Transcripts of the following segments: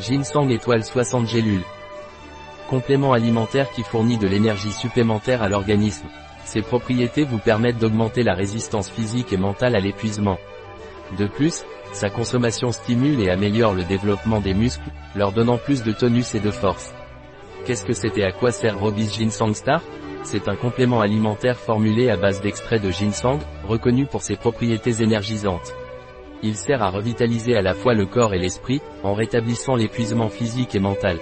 Ginseng étoile 60 gélules. Complément alimentaire qui fournit de l'énergie supplémentaire à l'organisme. Ses propriétés vous permettent d'augmenter la résistance physique et mentale à l'épuisement. De plus, sa consommation stimule et améliore le développement des muscles, leur donnant plus de tonus et de force. Qu'est-ce que c'était à quoi sert Robis Ginseng Star? C'est un complément alimentaire formulé à base d'extrait de ginseng, reconnu pour ses propriétés énergisantes. Il sert à revitaliser à la fois le corps et l'esprit, en rétablissant l'épuisement physique et mental.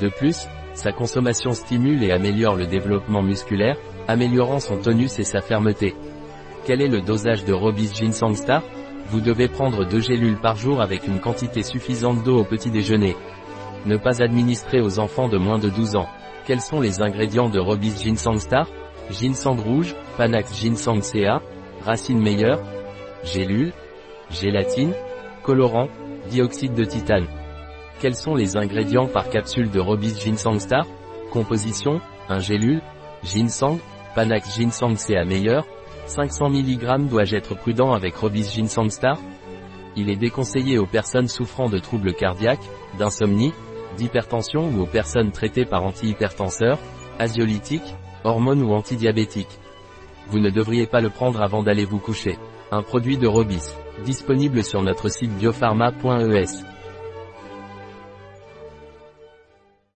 De plus, sa consommation stimule et améliore le développement musculaire, améliorant son tonus et sa fermeté. Quel est le dosage de Robis Ginseng Star Vous devez prendre deux gélules par jour avec une quantité suffisante d'eau au petit déjeuner. Ne pas administrer aux enfants de moins de 12 ans. Quels sont les ingrédients de Robis Ginseng Star Ginseng rouge, Panax Ginseng CA, racine meilleure, gélules, gélatine, colorant, dioxyde de titane. Quels sont les ingrédients par capsule de Robis Ginseng Star Composition, 1 gélule, ginseng, Panax Ginseng CA meilleur, 500 mg dois-je être prudent avec Robis Ginseng Star Il est déconseillé aux personnes souffrant de troubles cardiaques, d'insomnie, d'hypertension ou aux personnes traitées par antihypertenseurs, asiolytiques, hormones ou antidiabétiques. Vous ne devriez pas le prendre avant d'aller vous coucher. Un produit de Robis, disponible sur notre site biopharma.es.